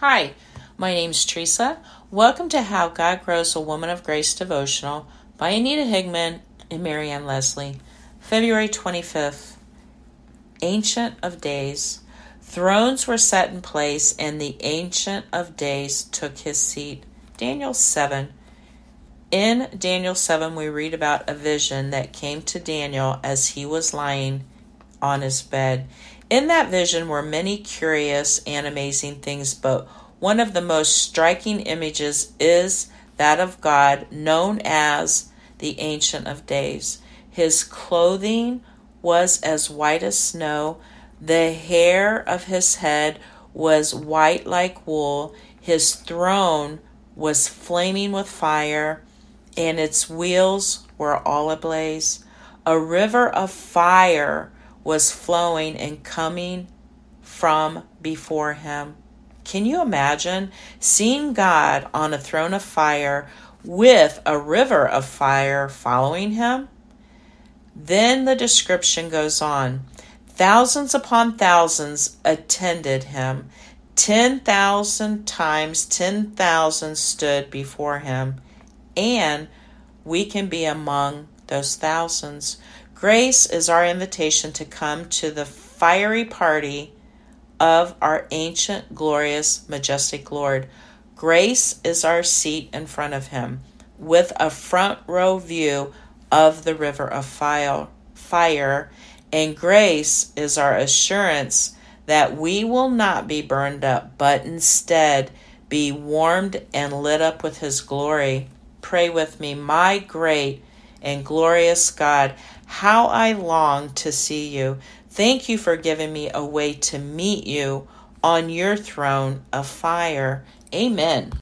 Hi, my name's Teresa. Welcome to How God Grows a Woman of Grace devotional by Anita Higman and Marian Leslie. February 25th. Ancient of Days. Thrones were set in place, and the Ancient of Days took his seat. Daniel 7. In Daniel 7, we read about a vision that came to Daniel as he was lying on his bed. In that vision were many curious and amazing things, but one of the most striking images is that of God, known as the Ancient of Days. His clothing was as white as snow, the hair of his head was white like wool, his throne was flaming with fire, and its wheels were all ablaze. A river of fire was flowing and coming from before him. Can you imagine seeing God on a throne of fire with a river of fire following him? Then the description goes on. Thousands upon thousands attended him. 10,000 times 10,000 stood before him. And we can be among those thousands. Grace is our invitation to come to the fiery party of our ancient, glorious, majestic Lord. Grace is our seat in front of Him with a front row view of the river of fire, and grace is our assurance that we will not be burned up, but instead be warmed and lit up with His glory. Pray with me, my great and glorious God, how I long to see you. Thank you for giving me a way to meet you on your throne of fire. Amen.